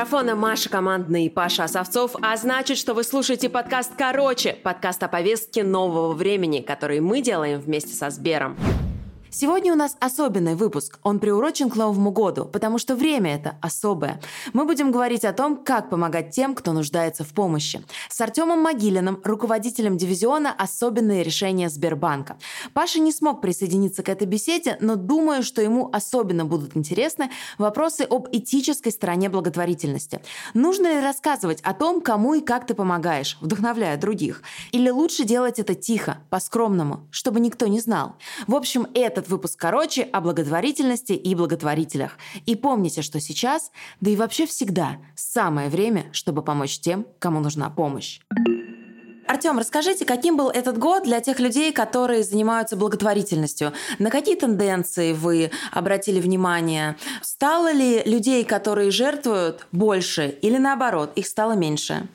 Микрофона Маша Командный и Паша Осовцов, а значит, что вы слушаете подкаст «Короче», подкаст о повестке нового времени, который мы делаем вместе со Сбером. Сегодня у нас особенный выпуск. Он приурочен к Новому году, потому что время это особое. Мы будем говорить о том, как помогать тем, кто нуждается в помощи. С Артемом Могилиным, руководителем дивизиона «Особенные решения Сбербанка». Паша не смог присоединиться к этой беседе, но думаю, что ему особенно будут интересны вопросы об этической стороне благотворительности. Нужно ли рассказывать о том, кому и как ты помогаешь, вдохновляя других? Или лучше делать это тихо, по-скромному, чтобы никто не знал? В общем, это этот выпуск короче о благотворительности и благотворителях. И помните, что сейчас, да и вообще всегда, самое время, чтобы помочь тем, кому нужна помощь. Артем, расскажите, каким был этот год для тех людей, которые занимаются благотворительностью? На какие тенденции вы обратили внимание? Стало ли людей, которые жертвуют, больше или наоборот, их стало меньше?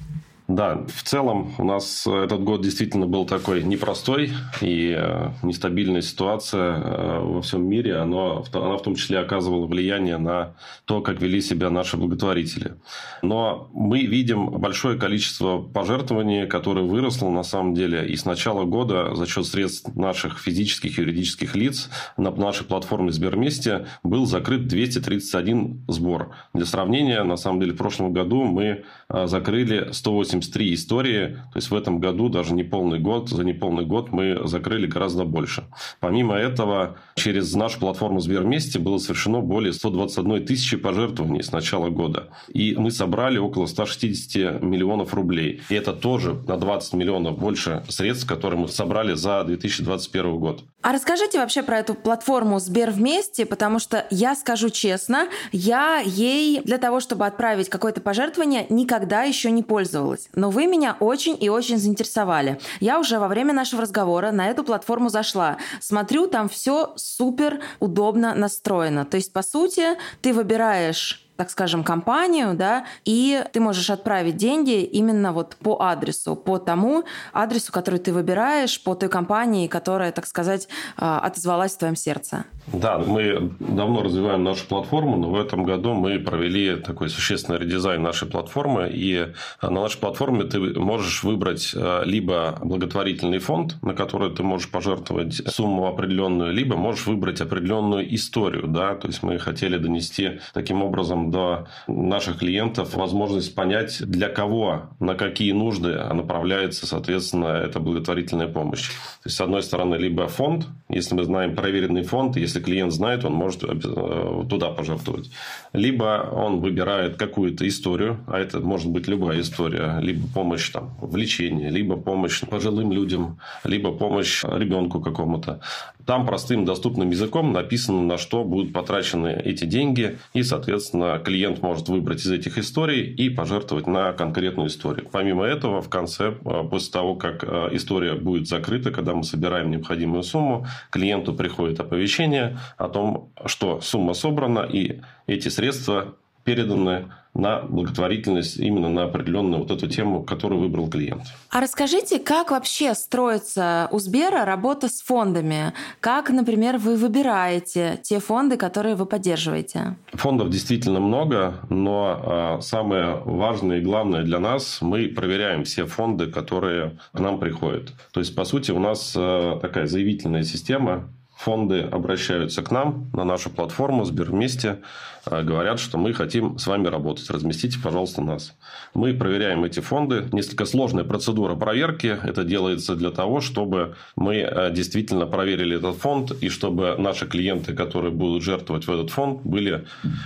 Да, в целом у нас этот год действительно был такой непростой и э, нестабильная ситуация э, во всем мире. Оно, она в том числе оказывала влияние на то, как вели себя наши благотворители. Но мы видим большое количество пожертвований, которое выросло на самом деле. И с начала года за счет средств наших физических и юридических лиц на нашей платформе Сберместе был закрыт 231 сбор. Для сравнения, на самом деле в прошлом году мы э, закрыли 180 183 истории. То есть в этом году, даже не полный год, за неполный год мы закрыли гораздо больше. Помимо этого, через нашу платформу Сберместе было совершено более 121 тысячи пожертвований с начала года. И мы собрали около 160 миллионов рублей. И это тоже на 20 миллионов больше средств, которые мы собрали за 2021 год. А расскажите вообще про эту платформу Сбер вместе, потому что я скажу честно, я ей для того, чтобы отправить какое-то пожертвование, никогда еще не пользовалась. Но вы меня очень и очень заинтересовали. Я уже во время нашего разговора на эту платформу зашла. Смотрю, там все супер удобно настроено. То есть, по сути, ты выбираешь так скажем, компанию, да, и ты можешь отправить деньги именно вот по адресу, по тому адресу, который ты выбираешь, по той компании, которая, так сказать, а, отозвалась в твоем сердце. Да, мы давно развиваем нашу платформу, но в этом году мы провели такой существенный редизайн нашей платформы, и на нашей платформе ты можешь выбрать а, либо благотворительный фонд, на который ты можешь пожертвовать сумму определенную, либо можешь выбрать определенную историю, да, то есть мы хотели донести таким образом до наших клиентов возможность понять, для кого, на какие нужды направляется, соответственно, эта благотворительная помощь. То есть, с одной стороны, либо фонд, если мы знаем проверенный фонд, если клиент знает, он может э, туда пожертвовать. Либо он выбирает какую-то историю, а это может быть любая история, либо помощь там, в лечении, либо помощь пожилым людям, либо помощь ребенку какому-то. Там простым доступным языком написано, на что будут потрачены эти деньги, и, соответственно, клиент может выбрать из этих историй и пожертвовать на конкретную историю. Помимо этого, в конце, а, после того, как а, история будет закрыта, когда мы собираем необходимую сумму, клиенту приходит оповещение о том, что сумма собрана, и эти средства переданы на благотворительность, именно на определенную вот эту тему, которую выбрал клиент. А расскажите, как вообще строится у Сбера работа с фондами? Как, например, вы выбираете те фонды, которые вы поддерживаете? Фондов действительно много, но а, самое важное и главное для нас, мы проверяем все фонды, которые к нам приходят. То есть, по сути, у нас а, такая заявительная система, фонды обращаются к нам на нашу платформу Сбервместе, а, говорят, что мы хотим с вами работать, разместите, пожалуйста, нас. Мы проверяем эти фонды. Несколько сложная процедура проверки. Это делается для того, чтобы мы а, действительно проверили этот фонд и чтобы наши клиенты, которые будут жертвовать в этот фонд, были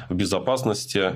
в безопасности,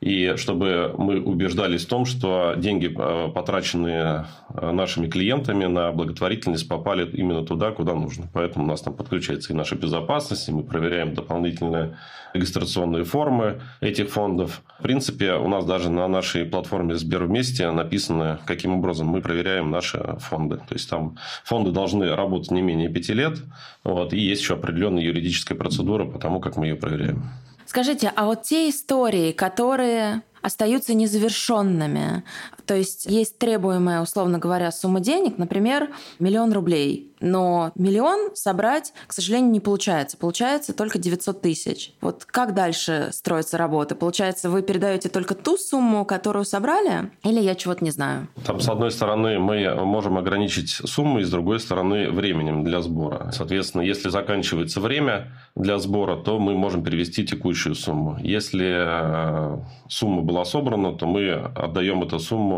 и чтобы мы убеждались в том, что деньги, э, потраченные э, нашими клиентами на благотворительность, попали именно туда, куда нужно. Поэтому у нас там подключается и наша безопасность, и мы проверяем дополнительные регистрационные формы этих фондов. В принципе, у нас даже на нашей платформе Сбер вместе написано, каким образом мы проверяем наши фонды. То есть там фонды должны работать не менее пяти лет, вот, и есть еще определенная юридическая процедура по тому, как мы ее проверяем. Скажите, а вот те истории, которые остаются незавершенными, то есть есть требуемая, условно говоря, сумма денег, например, миллион рублей, но миллион собрать, к сожалению, не получается. Получается только 900 тысяч. Вот как дальше строится работа? Получается, вы передаете только ту сумму, которую собрали, или я чего-то не знаю? Там, с одной стороны, мы можем ограничить сумму, и с другой стороны, временем для сбора. Соответственно, если заканчивается время для сбора, то мы можем перевести текущую сумму. Если э, сумма была собрана, то мы отдаем эту сумму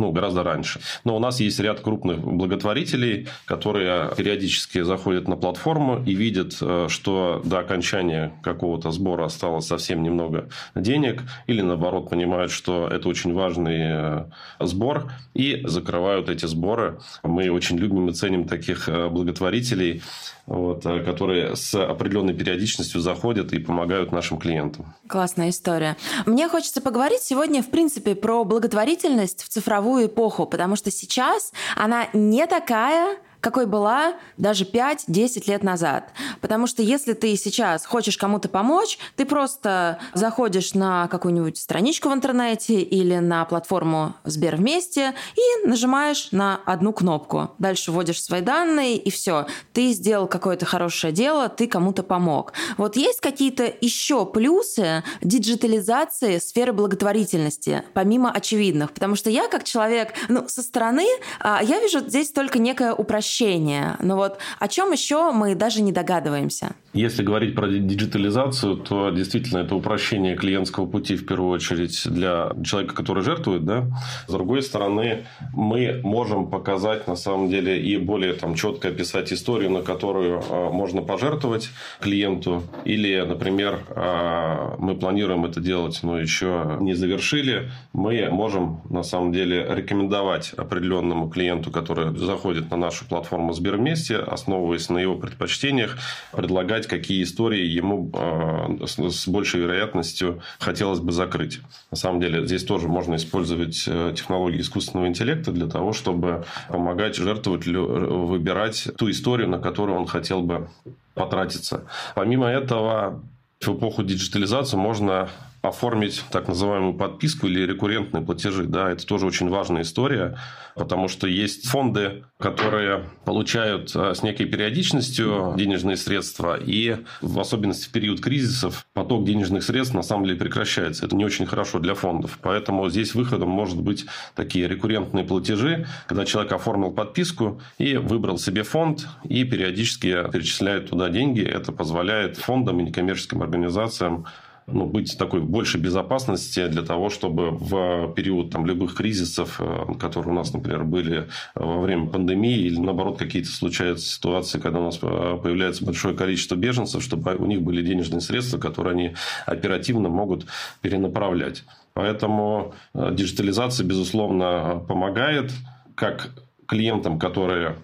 ну, гораздо раньше. Но у нас есть ряд крупных благотворителей, которые периодически заходят на платформу и видят, э, что до окончания какого-то сбора осталось совсем немного денег, или наоборот понимают, что это очень важный э, сбор, и закрывают эти сборы. Мы очень любим и ценим таких э, благотворителей, вот, которые с определенной периодичностью заходят и помогают нашим клиентам. Классная история. Мне хочется поговорить сегодня, в принципе, про благотворительность в цифровую эпоху, потому что сейчас она не такая, какой была даже 5-10 лет назад. Потому что если ты сейчас хочешь кому-то помочь, ты просто заходишь на какую-нибудь страничку в интернете или на платформу Сбер вместе и нажимаешь на одну кнопку. Дальше вводишь свои данные и все. Ты сделал какое-то хорошее дело, ты кому-то помог. Вот есть какие-то еще плюсы диджитализации сферы благотворительности, помимо очевидных? Потому что я как человек, ну, со стороны, а, я вижу здесь только некое упрощение упрощение. Но вот о чем еще мы даже не догадываемся? Если говорить про диджитализацию, то действительно это упрощение клиентского пути в первую очередь для человека, который жертвует. Да? С другой стороны, мы можем показать на самом деле и более там, четко описать историю, на которую а, можно пожертвовать клиенту. Или, например, а, мы планируем это делать, но еще не завершили. Мы можем на самом деле рекомендовать определенному клиенту, который заходит на нашу платформу, Сбервместе, основываясь на его предпочтениях, предлагать, какие истории ему э, с большей вероятностью хотелось бы закрыть. На самом деле, здесь тоже можно использовать э, технологии искусственного интеллекта для того, чтобы помогать жертвователю выбирать ту историю, на которую он хотел бы потратиться. Помимо этого, в эпоху диджитализации можно оформить так называемую подписку или рекуррентные платежи. Да, это тоже очень важная история, потому что есть фонды, которые получают а, с некой периодичностью денежные средства, и в особенности в период кризисов поток денежных средств на самом деле прекращается. Это не очень хорошо для фондов. Поэтому здесь выходом может быть такие рекуррентные платежи, когда человек оформил подписку и выбрал себе фонд, и периодически перечисляет туда деньги. Это позволяет фондам и некоммерческим организациям ну, быть такой больше безопасности для того, чтобы в период там, любых кризисов, э, которые у нас, например, были э, во время пандемии, или наоборот какие-то случаются ситуации, когда у нас э, появляется большое количество беженцев, чтобы у них были денежные средства, которые они оперативно могут перенаправлять. Поэтому диджитализация, безусловно, помогает как клиентам, которые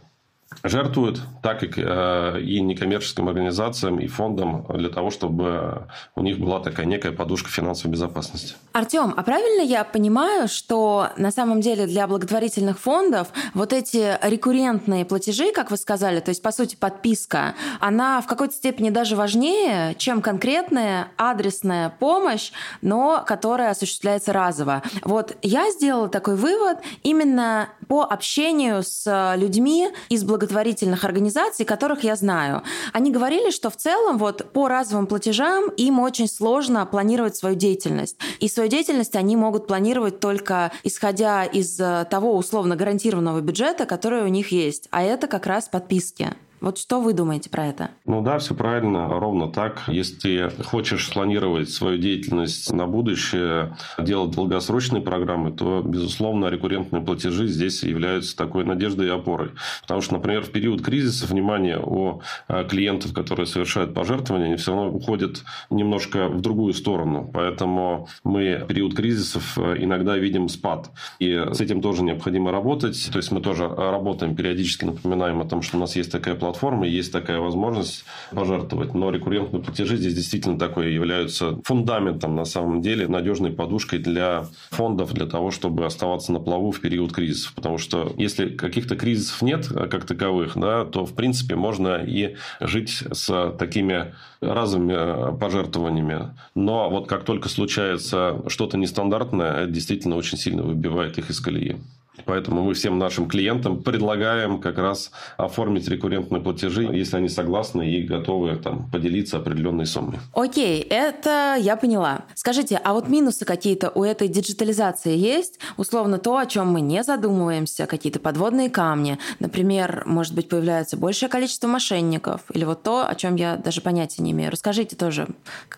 жертвуют, так и, э, и некоммерческим организациям, и фондам для того, чтобы у них была такая некая подушка финансовой безопасности. Артем, а правильно я понимаю, что на самом деле для благотворительных фондов вот эти рекуррентные платежи, как вы сказали, то есть, по сути, подписка, она в какой-то степени даже важнее, чем конкретная адресная помощь, но которая осуществляется разово. Вот я сделала такой вывод именно по общению с людьми из благотворительных благотворительных организаций, которых я знаю. Они говорили, что в целом вот по разовым платежам им очень сложно планировать свою деятельность. И свою деятельность они могут планировать только исходя из э, того условно гарантированного бюджета, который у них есть. А это как раз подписки. Вот что вы думаете про это? Ну да, все правильно, ровно так. Если хочешь спланировать свою деятельность на будущее, делать долгосрочные программы, то, безусловно, рекуррентные платежи здесь являются такой надеждой и опорой. Потому что, например, в период кризиса внимание у э, клиентов, которые совершают пожертвования, они все равно уходят немножко в другую сторону. Поэтому мы в период кризисов э, иногда видим спад. И с этим тоже необходимо работать. То есть мы тоже работаем, периодически напоминаем о том, что у нас есть такая платформа, платформы есть такая возможность пожертвовать. Но рекуррентные платежи здесь действительно такой являются фундаментом на самом деле, надежной подушкой для фондов, для того, чтобы оставаться на плаву в период кризисов. Потому что если каких-то кризисов нет как таковых, да, то в принципе можно и жить с такими разовыми э, пожертвованиями. Но вот как только случается что-то нестандартное, это действительно очень сильно выбивает их из колеи. Поэтому мы всем нашим клиентам предлагаем как раз оформить рекуррентные платежи, если они согласны и готовы там, поделиться определенной суммой. Окей, это я поняла. Скажите, а вот минусы какие-то у этой диджитализации есть? Условно то, о чем мы не задумываемся, какие-то подводные камни. Например, может быть, появляется большее количество мошенников. Или вот то, о чем я даже понятия не имею. Расскажите тоже,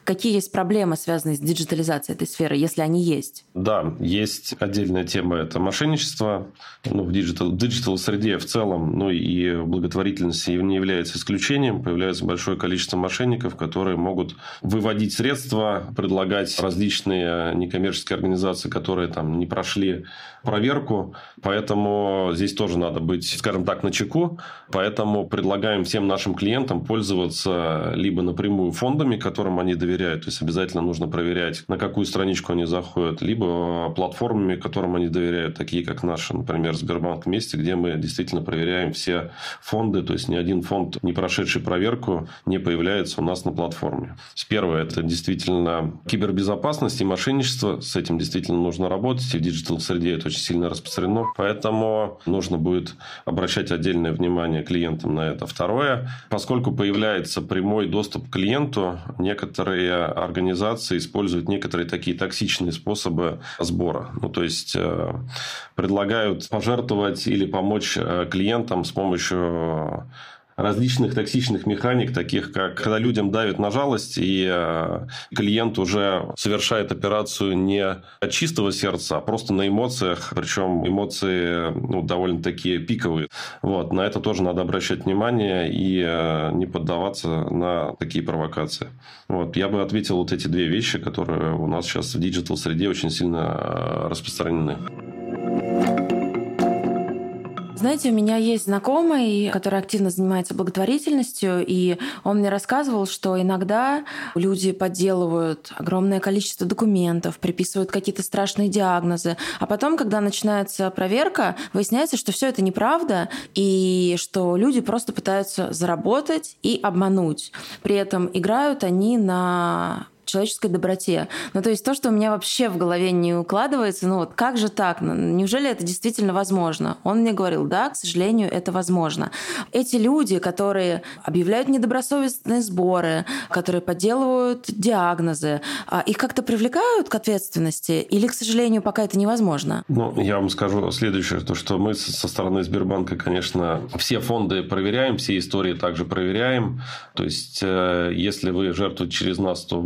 какие есть проблемы, связанные с диджитализацией этой сферы, если они есть? Да, есть отдельная тема – это мошенничество ну, в digital, digital среде в целом, ну и в благотворительности не является исключением. Появляется большое количество мошенников, которые могут выводить средства, предлагать различные некоммерческие организации, которые там не прошли проверку. Поэтому здесь тоже надо быть, скажем так, на чеку. Поэтому предлагаем всем нашим клиентам пользоваться либо напрямую фондами, которым они доверяют, то есть обязательно нужно проверять, на какую страничку они заходят, либо платформами, которым они доверяют, такие как наши, например, Сбербанк вместе, где мы действительно проверяем все фонды, то есть ни один фонд, не прошедший проверку, не появляется у нас на платформе. Первое – это действительно кибербезопасность и мошенничество. С этим действительно нужно работать. И в digital-среде это очень сильно распространено. Поэтому нужно будет обращать отдельное внимание клиентам на это. Второе, поскольку появляется прямой доступ к клиенту, некоторые организации используют некоторые такие токсичные способы сбора. Ну, то есть, э, предлагают пожертвовать или помочь э, клиентам с помощью различных токсичных механик, таких как когда людям давят на жалость, и э, клиент уже совершает операцию не от чистого сердца, а просто на эмоциях, причем эмоции ну, довольно такие пиковые. Вот, на это тоже надо обращать внимание и э, не поддаваться на такие провокации. Вот, я бы отметил вот эти две вещи, которые у нас сейчас в digital-среде очень сильно э, распространены. Знаете, у меня есть знакомый, который активно занимается благотворительностью, и он мне рассказывал, что иногда люди подделывают огромное количество документов, приписывают какие-то страшные диагнозы, а потом, когда начинается проверка, выясняется, что все это неправда, и что люди просто пытаются заработать и обмануть. При этом играют они на человеческой доброте. Ну, то есть то, что у меня вообще в голове не укладывается, ну вот как же так? Ну, неужели это действительно возможно? Он мне говорил, да, к сожалению, это возможно. Эти люди, которые объявляют недобросовестные сборы, которые подделывают диагнозы, а, их как-то привлекают к ответственности или, к сожалению, пока это невозможно? Ну, я вам скажу следующее, то, что мы со стороны Сбербанка, конечно, все фонды проверяем, все истории также проверяем. То есть, э, если вы жертвуете через нас, то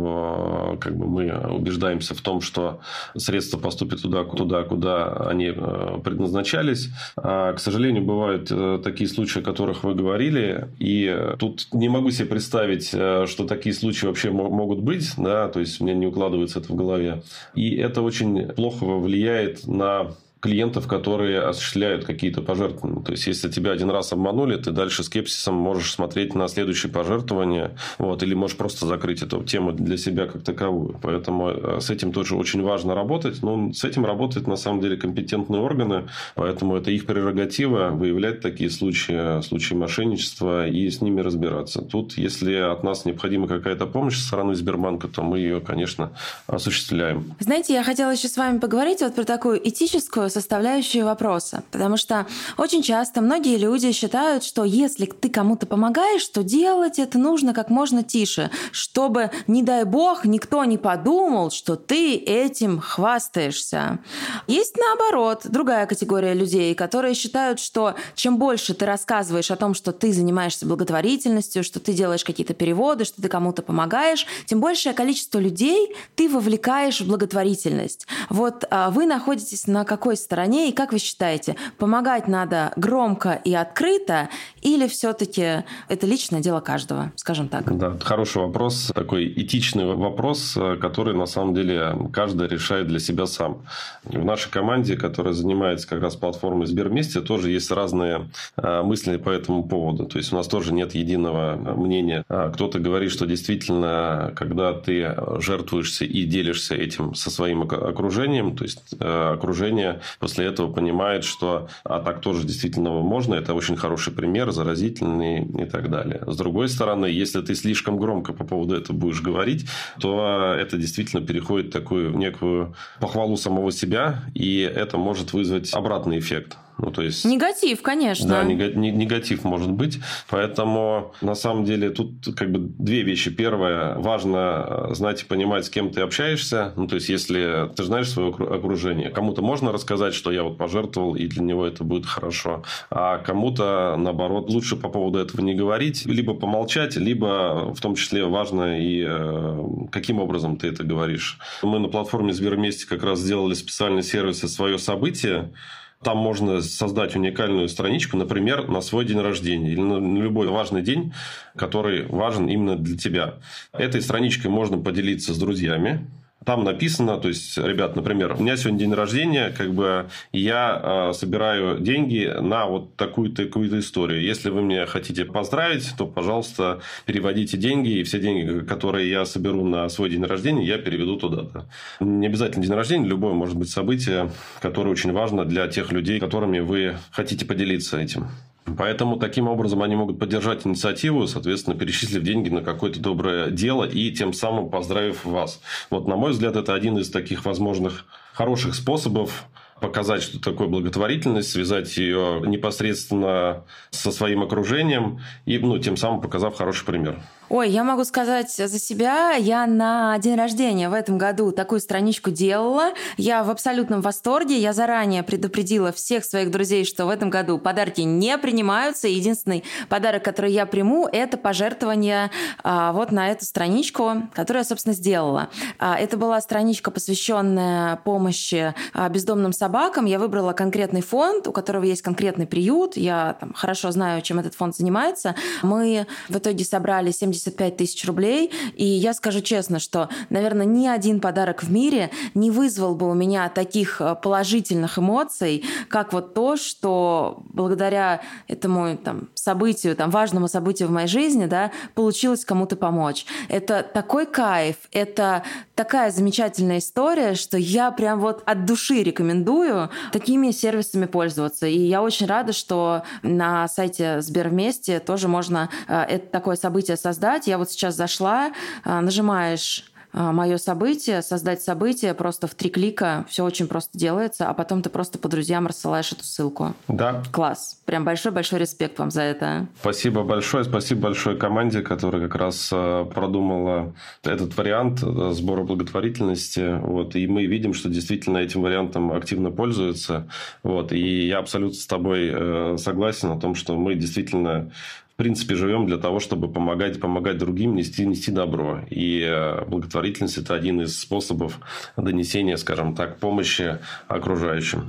как бы мы убеждаемся в том, что средства поступят туда, туда, куда они э, предназначались. А, к сожалению, бывают э, такие случаи, о которых вы говорили, и тут не могу себе представить, э, что такие случаи вообще могут быть, да, то есть мне не укладывается это в голове. И это очень плохо влияет на клиентов, которые осуществляют какие-то пожертвования. То есть, если тебя один раз обманули, ты дальше скепсисом можешь смотреть на следующие пожертвования, вот, или можешь просто закрыть эту тему для себя как таковую. Поэтому э, с этим тоже очень важно работать. Но с этим работают на самом деле компетентные органы, поэтому это их прерогатива выявлять такие случаи, случаи мошенничества и с ними разбираться. Тут, если от нас необходима какая-то помощь со стороны Сбербанка, то мы ее, конечно, осуществляем. Знаете, я хотела еще с вами поговорить вот про такую этическую составляющую вопроса. Потому что очень часто многие люди считают, что если ты кому-то помогаешь, то делать это нужно как можно тише, чтобы, не дай бог, никто не подумал, что ты этим хвастаешься. Есть наоборот, другая категория людей, которые считают, что чем больше ты рассказываешь о том, что ты занимаешься благотворительностью, что ты делаешь какие-то переводы, что ты кому-то помогаешь, тем большее количество людей ты вовлекаешь в благотворительность. Вот а, вы находитесь на какой стороне. И как вы считаете, помогать надо громко и открыто или все-таки это личное дело каждого, скажем так? Да, хороший вопрос, такой этичный вопрос, который на самом деле каждый решает для себя сам. В нашей команде, которая занимается как раз платформой Сбервместе, тоже есть разные а, мысли по этому поводу. То есть у нас тоже нет единого мнения. А, кто-то говорит, что действительно, когда ты жертвуешься и делишься этим со своим окружением, то есть а, окружение после этого понимает, что а так тоже действительно можно, это очень хороший пример, заразительный и так далее. С другой стороны, если ты слишком громко по поводу этого будешь говорить, то это действительно переходит в такую некую похвалу самого себя, и это может вызвать обратный эффект. Ну, то есть... Негатив, конечно. Да, негатив может быть. Поэтому, на самом деле, тут как бы две вещи. Первое, важно э, знать и понимать, с кем ты общаешься. Ну, то есть, если ты знаешь свое окружение, кому-то можно рассказать, что я вот пожертвовал, и для него это будет хорошо. А кому-то, наоборот, лучше по поводу этого не говорить. Либо помолчать, либо в том числе важно и э, каким образом ты это говоришь. Мы на платформе Сбервместе как раз сделали специальный сервис «Свое событие», там можно создать уникальную страничку, например, на свой день рождения или на любой важный день, который важен именно для тебя. Этой страничкой можно поделиться с друзьями, там написано, то есть, ребят, например, у меня сегодня день рождения, как бы я э, собираю деньги на вот такую-то такую историю. Если вы мне хотите поздравить, то, пожалуйста, переводите деньги, и все деньги, которые я соберу на свой день рождения, я переведу туда-то. Не обязательно день рождения, любое может быть событие, которое очень важно для тех людей, которыми вы хотите поделиться этим. Поэтому таким образом они могут поддержать инициативу, соответственно, перечислив деньги на какое-то доброе дело и тем самым поздравив вас. Вот, на мой взгляд, это один из таких возможных хороших способов показать, что такое благотворительность, связать ее непосредственно со своим окружением и ну, тем самым показав хороший пример. Ой, я могу сказать за себя, я на день рождения в этом году такую страничку делала. Я в абсолютном восторге. Я заранее предупредила всех своих друзей, что в этом году подарки не принимаются. Единственный подарок, который я приму, это пожертвование а, вот на эту страничку, которую я, собственно, сделала. А, это была страничка, посвященная помощи а, бездомным собакам. Я выбрала конкретный фонд, у которого есть конкретный приют. Я там, хорошо знаю, чем этот фонд занимается. Мы в итоге собрали 70 75 тысяч рублей. И я скажу честно, что, наверное, ни один подарок в мире не вызвал бы у меня таких э, положительных эмоций, как вот то, что благодаря этому там, событию, там, важному событию в моей жизни, да, получилось кому-то помочь. Это такой кайф, это такая замечательная история, что я прям вот от души рекомендую такими сервисами пользоваться. И я очень рада, что на сайте Сбервместе тоже можно э, это такое событие создать создать. Я вот сейчас зашла, а, нажимаешь а, мое событие, создать событие просто в три клика, все очень просто делается, а потом ты просто по друзьям рассылаешь эту ссылку. Да. Класс. Прям большой-большой респект вам за это. Спасибо большое, спасибо большое команде, которая как раз а, продумала этот вариант сбора благотворительности. Вот, и мы видим, что действительно этим вариантом активно пользуются. Вот, и я абсолютно с тобой э, согласен о том, что мы действительно в принципе, живем для того, чтобы помогать, помогать другим, нести, нести добро. И э, благотворительность – это один из способов донесения, скажем так, помощи окружающим.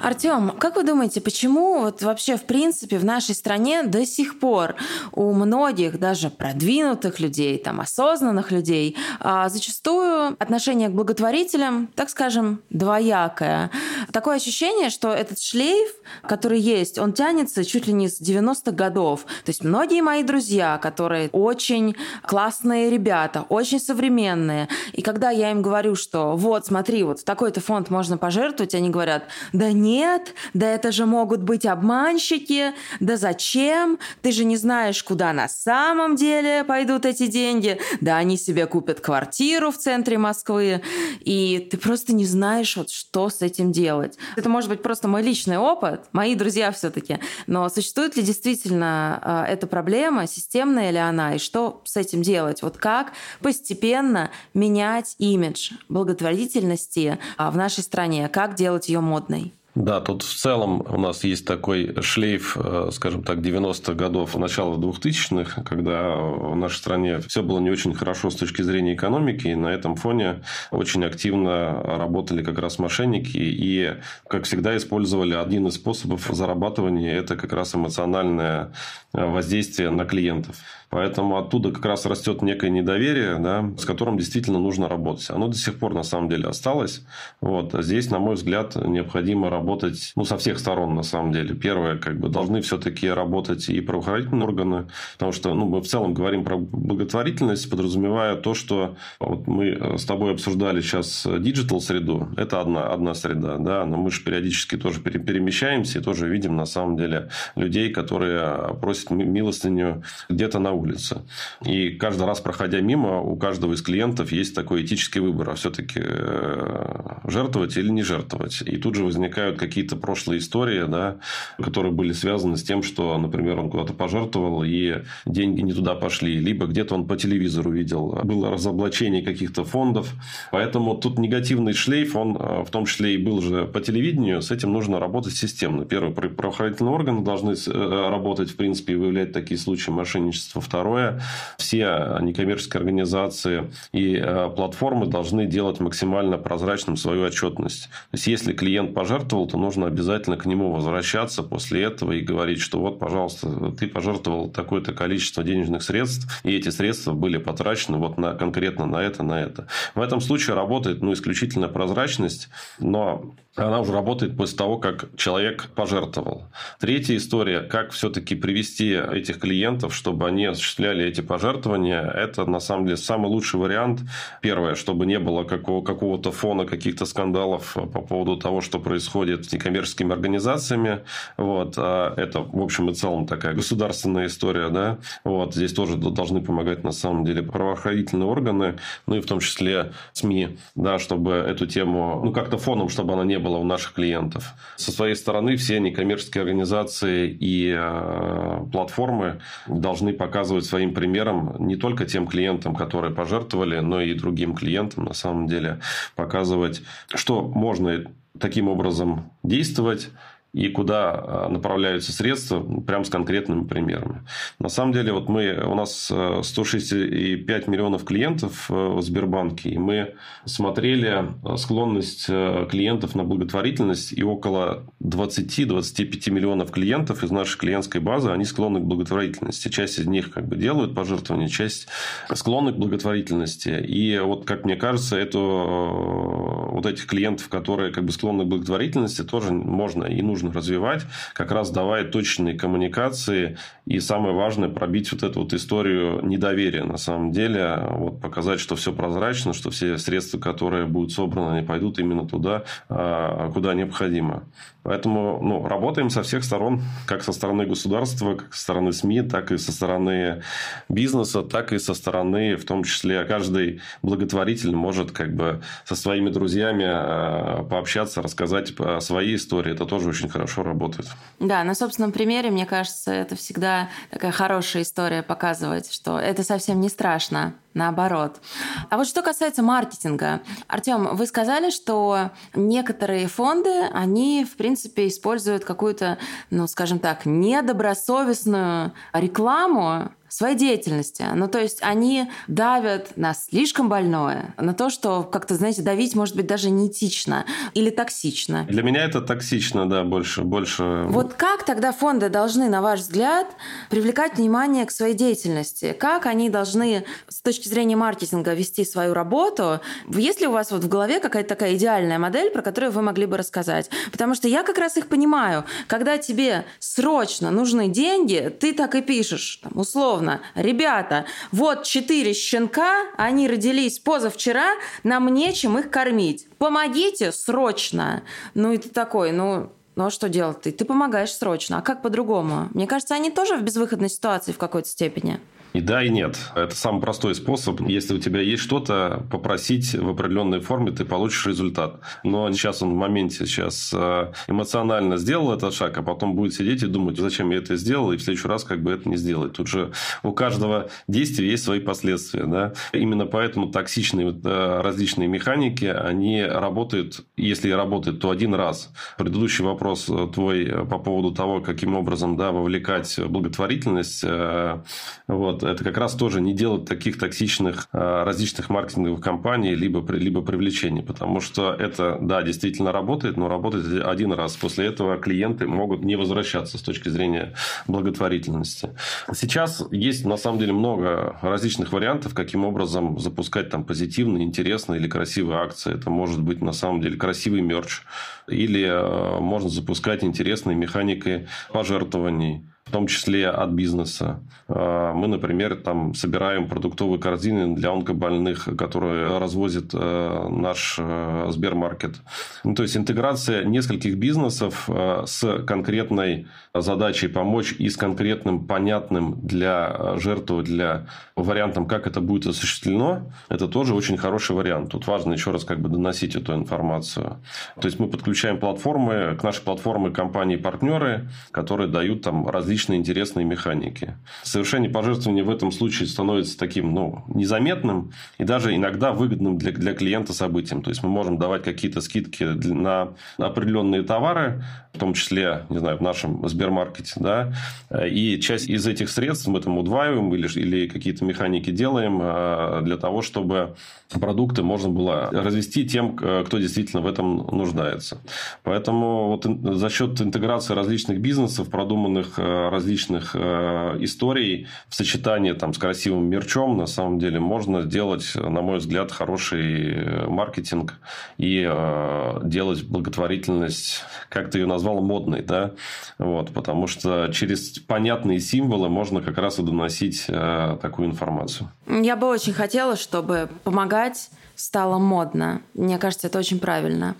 Артем, как вы думаете, почему вот вообще в принципе в нашей стране до сих пор у многих, даже продвинутых людей, там осознанных людей, а, зачастую отношение к благотворителям, так скажем, двоякое. Такое ощущение, что этот шлейф, который есть, он тянется чуть ли не с 90-х годов. То есть многие мои друзья, которые очень классные ребята, очень современные, и когда я им говорю, что вот, смотри, вот в такой-то фонд можно пожертвовать, они говорят, да нет, нет, да это же могут быть обманщики, да зачем? Ты же не знаешь, куда на самом деле пойдут эти деньги. Да они себе купят квартиру в центре Москвы, и ты просто не знаешь, вот что с этим делать. Это может быть просто мой личный опыт, мои друзья все-таки. Но существует ли действительно э, эта проблема, системная ли она, и что с этим делать? Вот как постепенно менять имидж благотворительности э, в нашей стране, как делать ее модной? Да, тут в целом у нас есть такой шлейф, э, скажем так, 90-х годов, начала 2000-х, когда в нашей стране все было не очень хорошо с точки зрения экономики, и на этом фоне очень активно работали как раз мошенники, и, как всегда, использовали один из способов зарабатывания – это как раз эмоциональное э, воздействие на клиентов. Поэтому оттуда как раз растет некое недоверие, да, с которым действительно нужно работать. Оно до сих пор на самом деле осталось. Вот. А здесь, на мой взгляд, необходимо работать ну, со всех сторон на самом деле. Первое, как бы должны все-таки работать и правоохранительные органы, потому что ну, мы в целом говорим про благотворительность, подразумевая то, что вот мы с тобой обсуждали сейчас digital среду. Это одна, одна среда, да, но мы же периодически тоже перемещаемся и тоже видим на самом деле людей, которые просят милостыню где-то на улице. И каждый раз, проходя мимо, у каждого из клиентов есть такой этический выбор, а все-таки э, жертвовать или не жертвовать. И тут же возникают какие-то прошлые истории, да, которые были связаны с тем, что, например, он куда-то пожертвовал, и деньги не туда пошли. Либо где-то он по телевизору видел, было разоблачение каких-то фондов. Поэтому тут негативный шлейф, он э, в том числе и был же по телевидению, с этим нужно работать системно. Первое, правоохранительные органы должны э, работать, в принципе, и выявлять такие случаи мошенничества. Второе, все некоммерческие организации и э, платформы должны делать максимально прозрачным свою отчетность. То есть, если клиент пожертвовал, то нужно обязательно к нему возвращаться после этого и говорить, что вот, пожалуйста, ты пожертвовал такое-то количество денежных средств, и эти средства были потрачены вот на, конкретно на это, на это. В этом случае работает ну, исключительно прозрачность, но она уже работает после того, как человек пожертвовал. Третья история, как все-таки привести этих клиентов, чтобы они осуществляли эти пожертвования, это на самом деле самый лучший вариант. Первое, чтобы не было какого- какого-то фона, каких-то скандалов по поводу того, что происходит с некоммерческими организациями. Вот. А это, в общем и целом, такая государственная история. Да? Вот. Здесь тоже должны помогать, на самом деле, правоохранительные органы, ну и в том числе СМИ, да, чтобы эту тему, ну, как-то фоном, чтобы она не была было у наших клиентов. Со своей стороны все некоммерческие организации и э, платформы должны показывать своим примером не только тем клиентам, которые пожертвовали, но и другим клиентам, на самом деле, показывать, что можно таким образом действовать, и куда а, направляются средства, прям с конкретными примерами. На самом деле, вот мы, у нас 165 э, миллионов клиентов э, в Сбербанке, и мы смотрели э, склонность клиентов на благотворительность, и около 20-25 миллионов клиентов из нашей клиентской базы, они склонны к благотворительности. Часть из них как бы делают пожертвования, часть склонны к благотворительности. И вот, как мне кажется, это вот этих клиентов, которые как бы склонны к благотворительности, тоже можно и нужно нужно развивать, как раз давая точные коммуникации и самое важное пробить вот эту вот историю недоверия на самом деле, вот показать, что все прозрачно, что все средства, которые будут собраны, они пойдут именно туда, а, куда необходимо. Поэтому ну, работаем со всех сторон, как со стороны государства, как со стороны СМИ, так и со стороны бизнеса, так и со стороны, в том числе, каждый благотворитель может как бы со своими друзьями а, пообщаться, рассказать свои истории. Это тоже очень хорошо работает. Да, на собственном примере, мне кажется, это всегда такая хорошая история показывать, что это совсем не страшно наоборот. А вот что касается маркетинга. Артем, вы сказали, что некоторые фонды, они, в принципе, используют какую-то, ну, скажем так, недобросовестную рекламу своей деятельности. Ну, то есть они давят на слишком больное, на то, что как-то, знаете, давить может быть даже неэтично или токсично. Для меня это токсично, да, больше. больше. Вот как тогда фонды должны, на ваш взгляд, привлекать внимание к своей деятельности? Как они должны с точки зрения маркетинга вести свою работу? Есть ли у вас вот в голове какая-то такая идеальная модель, про которую вы могли бы рассказать? Потому что я как раз их понимаю. Когда тебе срочно нужны деньги, ты так и пишешь, там, условно, условно, ребята, вот четыре щенка, они родились позавчера, нам нечем их кормить. Помогите срочно. Ну и ты такой, ну, ну а что делать ты? Ты помогаешь срочно. А как по-другому? Мне кажется, они тоже в безвыходной ситуации в какой-то степени. И да, и нет. Это самый простой способ. Если у тебя есть что-то, попросить в определенной форме, ты получишь результат. Но сейчас он в моменте сейчас э, эмоционально сделал этот шаг, а потом будет сидеть и думать, зачем я это сделал, и в следующий раз как бы это не сделать. Тут же у каждого действия есть свои последствия. Да? Именно поэтому токсичные э, различные механики, они работают, если работают, то один раз. Предыдущий вопрос э, твой по поводу того, каким образом да, вовлекать благотворительность, вот, делать, это как раз тоже не делать таких токсичных а, различных маркетинговых компаний, либо, либо привлечений, потому что это, да, действительно работает, но работает один раз. После этого клиенты могут не возвращаться с точки зрения благотворительности. Сейчас есть, на самом деле, много различных вариантов, каким образом запускать там позитивные, интересные или красивые акции. Это может быть, на самом деле, красивый мерч, или э, можно запускать интересные механики пожертвований в том числе от бизнеса. А, мы, например, там собираем продуктовые корзины для онкобольных, которые развозит э, наш э, Сбермаркет. Ну, то есть интеграция нескольких бизнесов э, с конкретной задачей помочь и с конкретным понятным для жертвы, для вариантом, как это будет осуществлено, это тоже очень хороший вариант. Тут важно еще раз как бы доносить эту информацию. То есть мы подключаем платформы, к нашей платформе компании-партнеры, которые дают там различные различные интересные механики. Совершение пожертвования в этом случае становится таким ну, незаметным и даже иногда выгодным для, для клиента событием. То есть мы можем давать какие-то скидки на определенные товары, в том числе, не знаю, в нашем Сбермаркете, да, и часть из этих средств мы там удваиваем или, или какие-то механики делаем а, для того, чтобы продукты можно было развести тем, кто действительно в этом нуждается. Поэтому вот за счет интеграции различных бизнесов, продуманных а, различных э, историй в сочетании там, с красивым мерчом, на самом деле, можно сделать, на мой взгляд, хороший э, маркетинг и э, делать благотворительность, как ты ее назвал, модной, да, вот, потому что через понятные символы можно как раз и доносить такую информацию. Я бы очень хотела, чтобы помогать стало модно. Мне кажется, это очень правильно.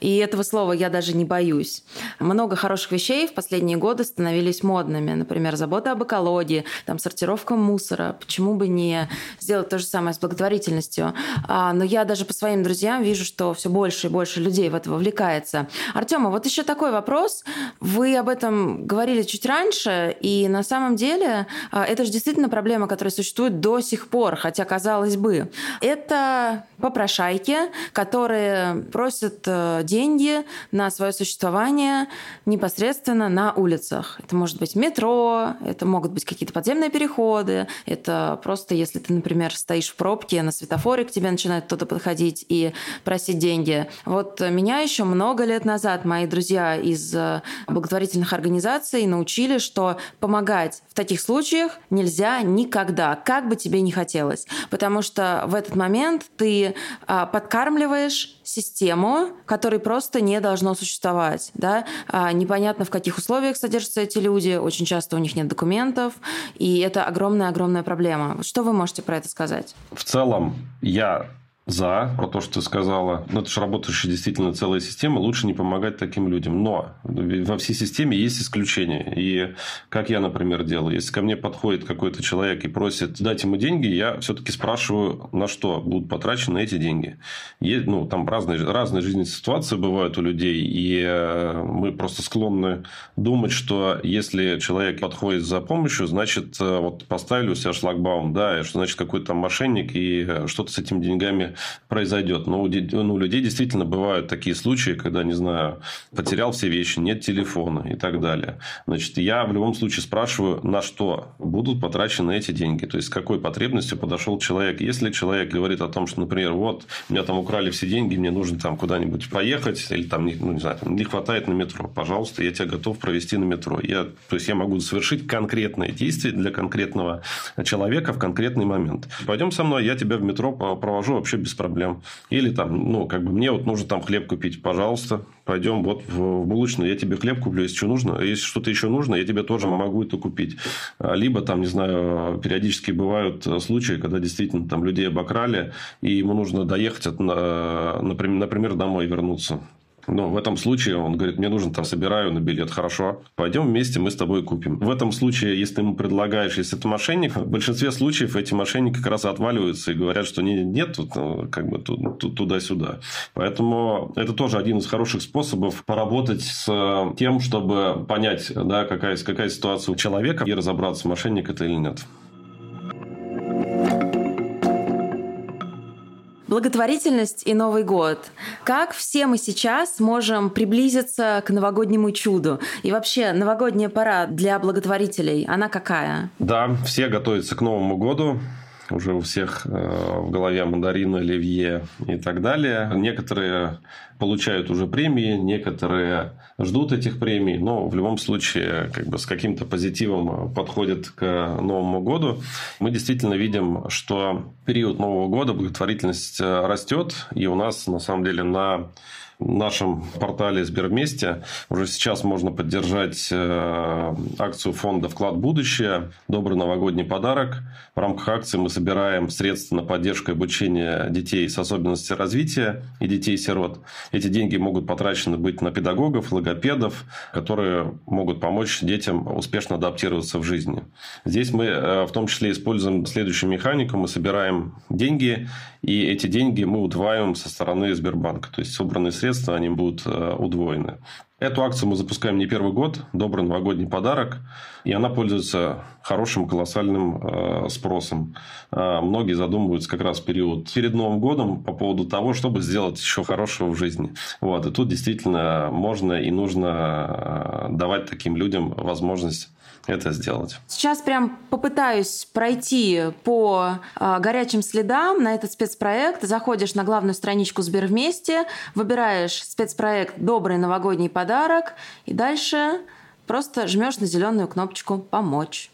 И этого слова я даже не боюсь. Много хороших вещей в последние годы становились модными. Например, забота об экологии, там, сортировка мусора. Почему бы не сделать то же самое с благотворительностью? А, но я даже по своим друзьям вижу, что все больше и больше людей в это вовлекается. Артема, вот еще такой вопрос. Вы об этом говорили чуть раньше, и на самом деле а, это же действительно проблема, которая существует до сих пор, хотя казалось бы. Это попрошайки, которые просят э, деньги на свое существование непосредственно на улицах. Это может быть метро, это могут быть какие-то подземные переходы, это просто если ты, например, стоишь в пробке на светофоре, к тебе начинает кто-то подходить и просить деньги. Вот меня еще много лет назад мои друзья из э, благотворительных организаций научили, что помогать в таких случаях нельзя никогда, как бы тебе ни хотелось. Потому что в этот момент ты а, подкармливаешь систему, которой просто не должно существовать. Да? А, непонятно, в каких условиях содержатся эти люди, очень часто у них нет документов, и это огромная-огромная проблема. Что вы можете про это сказать? В целом, я за, про то, что ты сказала. Ну, это же работающая действительно целая система. Лучше не помогать таким людям. Но во всей системе есть исключения. И как я, например, делаю. Если ко мне подходит какой-то человек и просит дать ему деньги, я все-таки спрашиваю, на что будут потрачены эти деньги. Есть, ну, там разные, разные жизненные ситуации бывают у людей. И э, мы просто склонны думать, что если человек подходит за помощью, значит, э, вот поставили у себя шлагбаум, да, и что значит какой-то мошенник и э, что-то с этими деньгами произойдет. Но у, ну, у людей действительно бывают такие случаи, когда, не знаю, потерял все вещи, нет телефона и так далее. Значит, я в любом случае спрашиваю, на что будут потрачены эти деньги. То есть, с какой потребностью подошел человек. Если человек говорит о том, что, например, вот, меня там украли все деньги, мне нужно там куда-нибудь поехать, или там, ну, не знаю, там, не хватает на метро, пожалуйста, я тебя готов провести на метро. Я, то есть, я могу совершить конкретное действие для конкретного человека в конкретный момент. Пойдем со мной, я тебя в метро провожу вообще без проблем. Или там, ну, как бы мне вот нужно там хлеб купить, пожалуйста, пойдем вот в булочную, я тебе хлеб куплю, если что нужно. Если что-то еще нужно, я тебе тоже могу это купить. А, либо там, не знаю, периодически бывают случаи, когда действительно там людей обокрали, и ему нужно доехать, от, например, домой вернуться. Но в этом случае он говорит, мне нужен там, собираю на билет, хорошо, пойдем вместе, мы с тобой купим. В этом случае, если ты ему предлагаешь, если это мошенник, в большинстве случаев эти мошенники как раз отваливаются и говорят, что нет, нет тут, ну, как бы туда-сюда. Поэтому это тоже один из хороших способов поработать с тем, чтобы понять, да, какая, какая ситуация у человека и разобраться, мошенник это или нет. Благотворительность и Новый год. Как все мы сейчас можем приблизиться к новогоднему чуду? И вообще, новогодняя пора для благотворителей, она какая? Да, все готовятся к Новому году уже у всех э, в голове мандарин, оливье и так далее. Некоторые получают уже премии, некоторые ждут этих премий, но в любом случае как бы с каким-то позитивом подходят к Новому году. Мы действительно видим, что период Нового года благотворительность растет, и у нас на самом деле на нашем портале Сбервместе уже сейчас можно поддержать э, акцию фонда «Вклад в будущее». Добрый новогодний подарок. В рамках акции мы собираем средства на поддержку и обучение детей с особенностями развития и детей-сирот. Эти деньги могут потрачены быть на педагогов, логопедов, которые могут помочь детям успешно адаптироваться в жизни. Здесь мы э, в том числе используем следующую механику. Мы собираем деньги, и эти деньги мы удваиваем со стороны Сбербанка. То есть собранные средства средства, они будут э, удвоены. Эту акцию мы запускаем не первый год. Добрый новогодний подарок. И она пользуется хорошим, колоссальным э, спросом. Э, многие задумываются как раз в период перед Новым годом по поводу того, чтобы сделать еще хорошего в жизни. Вот. И тут действительно можно и нужно давать таким людям возможность это сделать. Сейчас прям попытаюсь пройти по э, горячим следам на этот спецпроект. Заходишь на главную страничку Сбервместе, выбираешь спецпроект «Добрый новогодний подарок» и дальше просто жмешь на зеленую кнопочку «Помочь».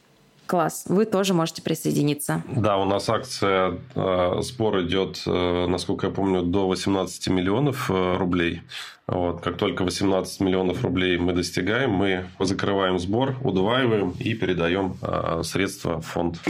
Класс. Вы тоже можете присоединиться. Да, у нас акция э, спор идет, э, насколько я помню, до 18 миллионов э, рублей. Вот. Как только 18 миллионов рублей мы достигаем, мы закрываем сбор, удваиваем и передаем э, средства в фонд.